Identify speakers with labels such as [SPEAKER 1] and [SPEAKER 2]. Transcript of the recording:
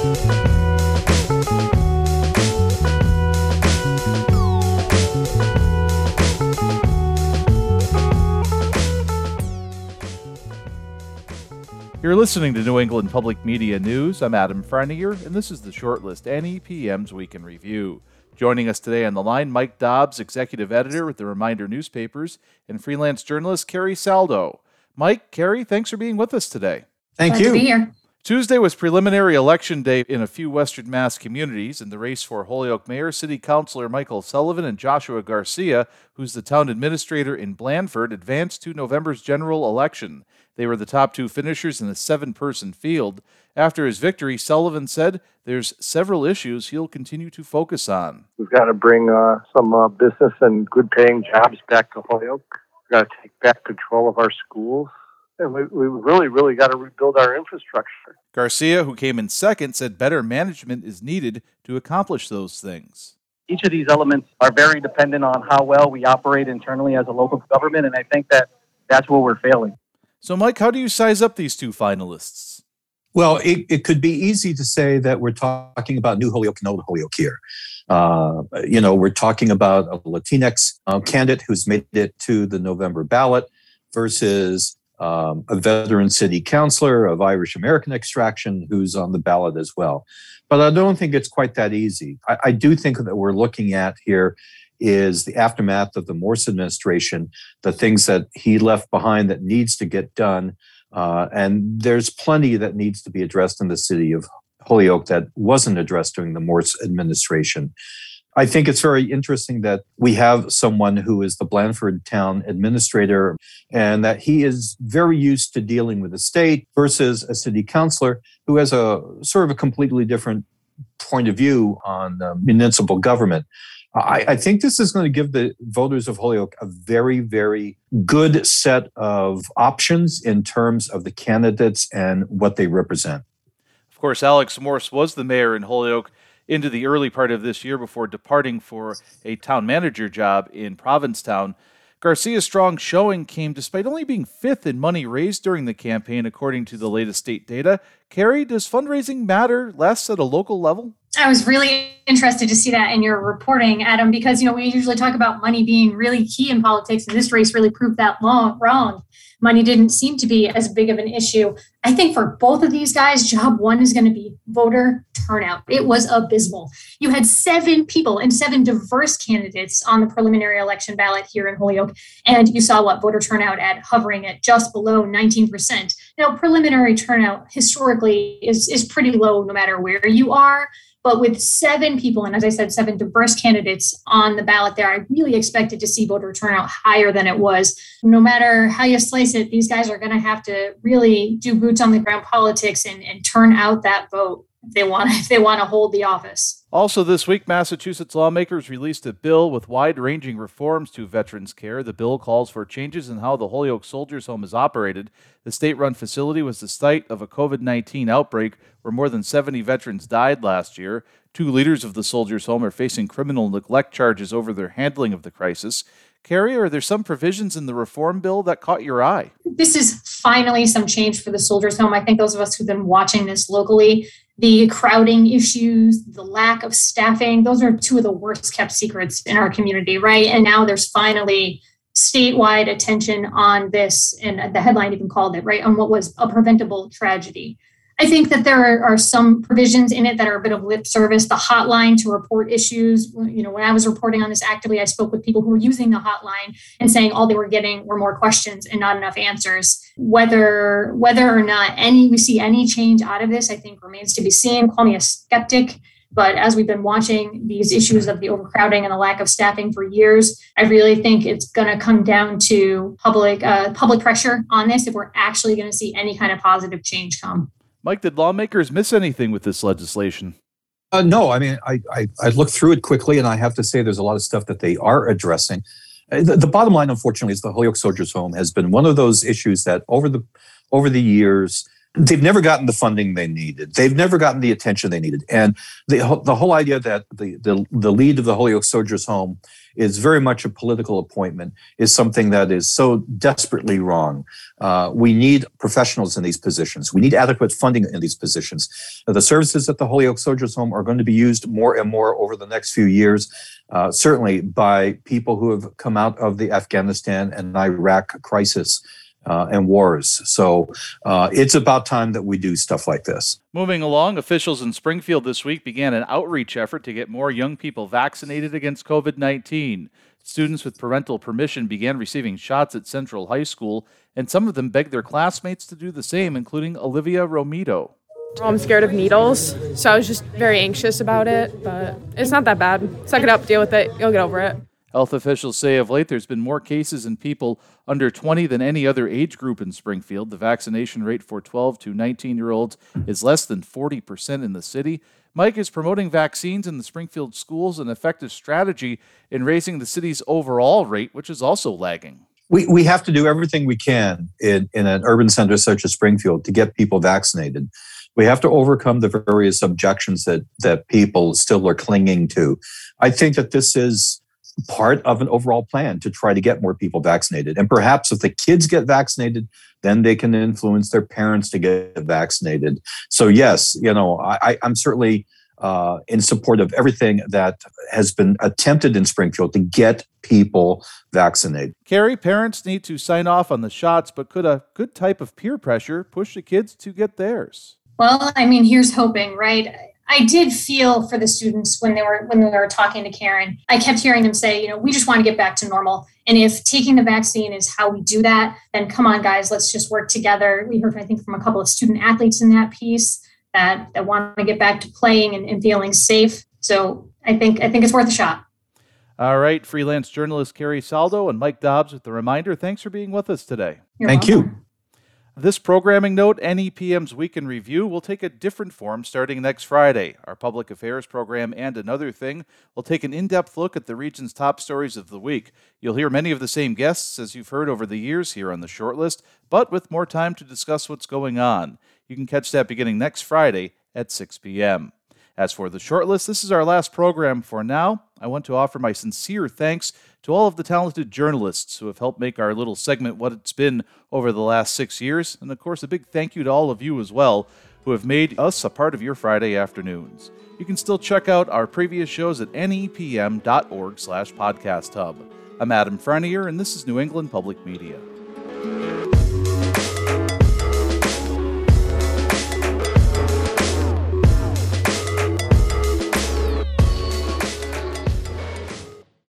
[SPEAKER 1] You're listening to New England Public Media News. I'm Adam Frenier, and this is the shortlist NEPM's Week in Review. Joining us today on the line, Mike Dobbs, executive editor with the Reminder newspapers, and freelance journalist Carrie Saldo. Mike, Carrie, thanks for being with us today.
[SPEAKER 2] Thank
[SPEAKER 3] Glad
[SPEAKER 2] you.
[SPEAKER 3] To be here.
[SPEAKER 1] Tuesday was preliminary election day in a few Western Mass communities. In the race for Holyoke Mayor, City Councilor Michael Sullivan and Joshua Garcia, who's the town administrator in Blandford, advanced to November's general election. They were the top two finishers in a seven person field. After his victory, Sullivan said there's several issues he'll continue to focus on.
[SPEAKER 4] We've got to bring uh, some uh, business and good paying jobs back to Holyoke. We've got to take back control of our schools. And we, we really, really got to rebuild our infrastructure.
[SPEAKER 1] Garcia, who came in second, said better management is needed to accomplish those things.
[SPEAKER 5] Each of these elements are very dependent on how well we operate internally as a local government, and I think that that's where we're failing.
[SPEAKER 1] So, Mike, how do you size up these two finalists?
[SPEAKER 2] Well, it, it could be easy to say that we're talking about New Holyoke and Old Holyoke here. Uh, you know, we're talking about a Latinx uh, candidate who's made it to the November ballot versus um, a veteran city councilor of Irish American extraction who's on the ballot as well. But I don't think it's quite that easy. I, I do think that we're looking at here is the aftermath of the Morse administration, the things that he left behind that needs to get done. Uh, and there's plenty that needs to be addressed in the city of Holyoke that wasn't addressed during the Morse administration. I think it's very interesting that we have someone who is the Blandford town administrator and that he is very used to dealing with the state versus a city councilor who has a sort of a completely different point of view on uh, municipal government. I, I, think this is going to give the voters of Holyoke a very, very good set of options in terms of the candidates and what they represent.
[SPEAKER 1] Of course, Alex Morse was the mayor in Holyoke into the early part of this year before departing for a town manager job in Provincetown. Garcia's strong showing came despite only being fifth in money raised during the campaign, according to the latest state data. Carrie, does fundraising matter less at a local level?
[SPEAKER 3] I was really interested to see that in your reporting, Adam, because you know we usually talk about money being really key in politics, and this race really proved that long, wrong. Money didn't seem to be as big of an issue. I think for both of these guys, job one is going to be voter turnout. It was abysmal. You had seven people and seven diverse candidates on the preliminary election ballot here in Holyoke, and you saw what voter turnout at hovering at just below 19%. Now, preliminary turnout historically is is pretty low no matter where you are. But with seven people, and as I said, seven diverse candidates on the ballot there, I really expected to see voter turnout higher than it was. No matter how you slice it, these guys are going to have to really do boots on the ground politics and, and turn out that vote if they want if they want to hold the office.
[SPEAKER 1] Also, this week, Massachusetts lawmakers released a bill with wide ranging reforms to veterans care. The bill calls for changes in how the Holyoke Soldiers Home is operated. The state run facility was the site of a COVID 19 outbreak where more than 70 veterans died last year. Two leaders of the Soldiers Home are facing criminal neglect charges over their handling of the crisis. Carrie, are there some provisions in the reform bill that caught your eye?
[SPEAKER 3] This is finally some change for the Soldiers Home. I think those of us who've been watching this locally the crowding issues, the lack of staffing, those are two of the worst kept secrets in our community, right? And now there's finally statewide attention on this, and the headline even called it, right, on what was a preventable tragedy. I think that there are, some provisions in it that are a bit of lip service. The hotline to report issues. You know, when I was reporting on this actively, I spoke with people who were using the hotline and saying all they were getting were more questions and not enough answers. Whether whether or not any we see any change out of this, I think remains to be seen. Call me a skeptic. But as we've been watching these issues of the overcrowding and the lack of staffing for years, I really think it's going to come down to public uh, public pressure on this if we're actually going to see any kind of positive change come.
[SPEAKER 1] Mike, did lawmakers miss anything with this legislation?
[SPEAKER 2] Uh, no, I mean, I, I, I, looked through it quickly, and I have to say there's a lot of stuff that they are addressing. Uh, the, the, bottom line, unfortunately, is the Holyoke Soldiers Home has been one of those issues that over the over the years they've never gotten the funding they needed. They've never gotten the attention they needed. And the, the whole idea that the, the, the lead of the Holyoke Soldiers Home is very much a political appointment is something that is so desperately wrong. Uh, we need professionals in these positions. We need adequate funding in these positions. The services at the Holyoke Soldiers Home are going to be used more and more over the next few years, uh, certainly by people who have come out of the Afghanistan and Iraq crisis uh, and wars. So uh, it's about time that we do stuff like this.
[SPEAKER 1] Moving along, officials in Springfield this week began an outreach effort to get more young people vaccinated against COVID 19. Students with parental permission began receiving shots at Central High School, and some of them begged their classmates to do the same, including Olivia Romito.
[SPEAKER 6] I'm scared of needles, so I was just very anxious about it, but it's not that bad. Suck it up, deal with it, you'll get over it.
[SPEAKER 1] Health officials say of late there's been more cases in people under 20 than any other age group in Springfield. The vaccination rate for 12 to 19 year olds is less than 40% in the city. Mike is promoting vaccines in the Springfield schools, an effective strategy in raising the city's overall rate, which is also lagging.
[SPEAKER 2] We, we have to do everything we can in, in an urban center such as Springfield to get people vaccinated. We have to overcome the various objections that, that people still are clinging to. I think that this is part of an overall plan to try to get more people vaccinated. And perhaps if the kids get vaccinated, then they can influence their parents to get vaccinated. So, yes, you know, I, am certainly uh, in support of everything that has been attempted in Springfield to get people vaccinated.
[SPEAKER 1] Carrie, parents need to sign off on the shots, but could a good type of peer pressure push the kids to get theirs?
[SPEAKER 3] Well, I mean, here's hoping, right? I did feel for the students when they were when they were talking to Karen. I kept hearing them say, you know, we just want to get back to normal. And if taking the vaccine is how we do that, then come on, guys, let's just work together. We heard, I think, from a couple of student athletes in that piece that that want to get back to playing and, and feeling safe. So I think I think it's worth a shot.
[SPEAKER 1] All right, freelance journalist Carrie Saldo and Mike Dobbs with the reminder. Thanks for being with us today.
[SPEAKER 2] You're Thank welcome. you.
[SPEAKER 1] This programming note, NEPM's Week in Review, will take a different form starting next Friday. Our public affairs program and another thing will take an in depth look at the region's top stories of the week. You'll hear many of the same guests as you've heard over the years here on the shortlist, but with more time to discuss what's going on. You can catch that beginning next Friday at 6 p.m. As for the shortlist, this is our last program for now. I want to offer my sincere thanks to all of the talented journalists who have helped make our little segment what it's been over the last six years. And of course, a big thank you to all of you as well who have made us a part of your Friday afternoons. You can still check out our previous shows at nepm.org slash podcast hub. I'm Adam Frenier, and this is New England Public Media.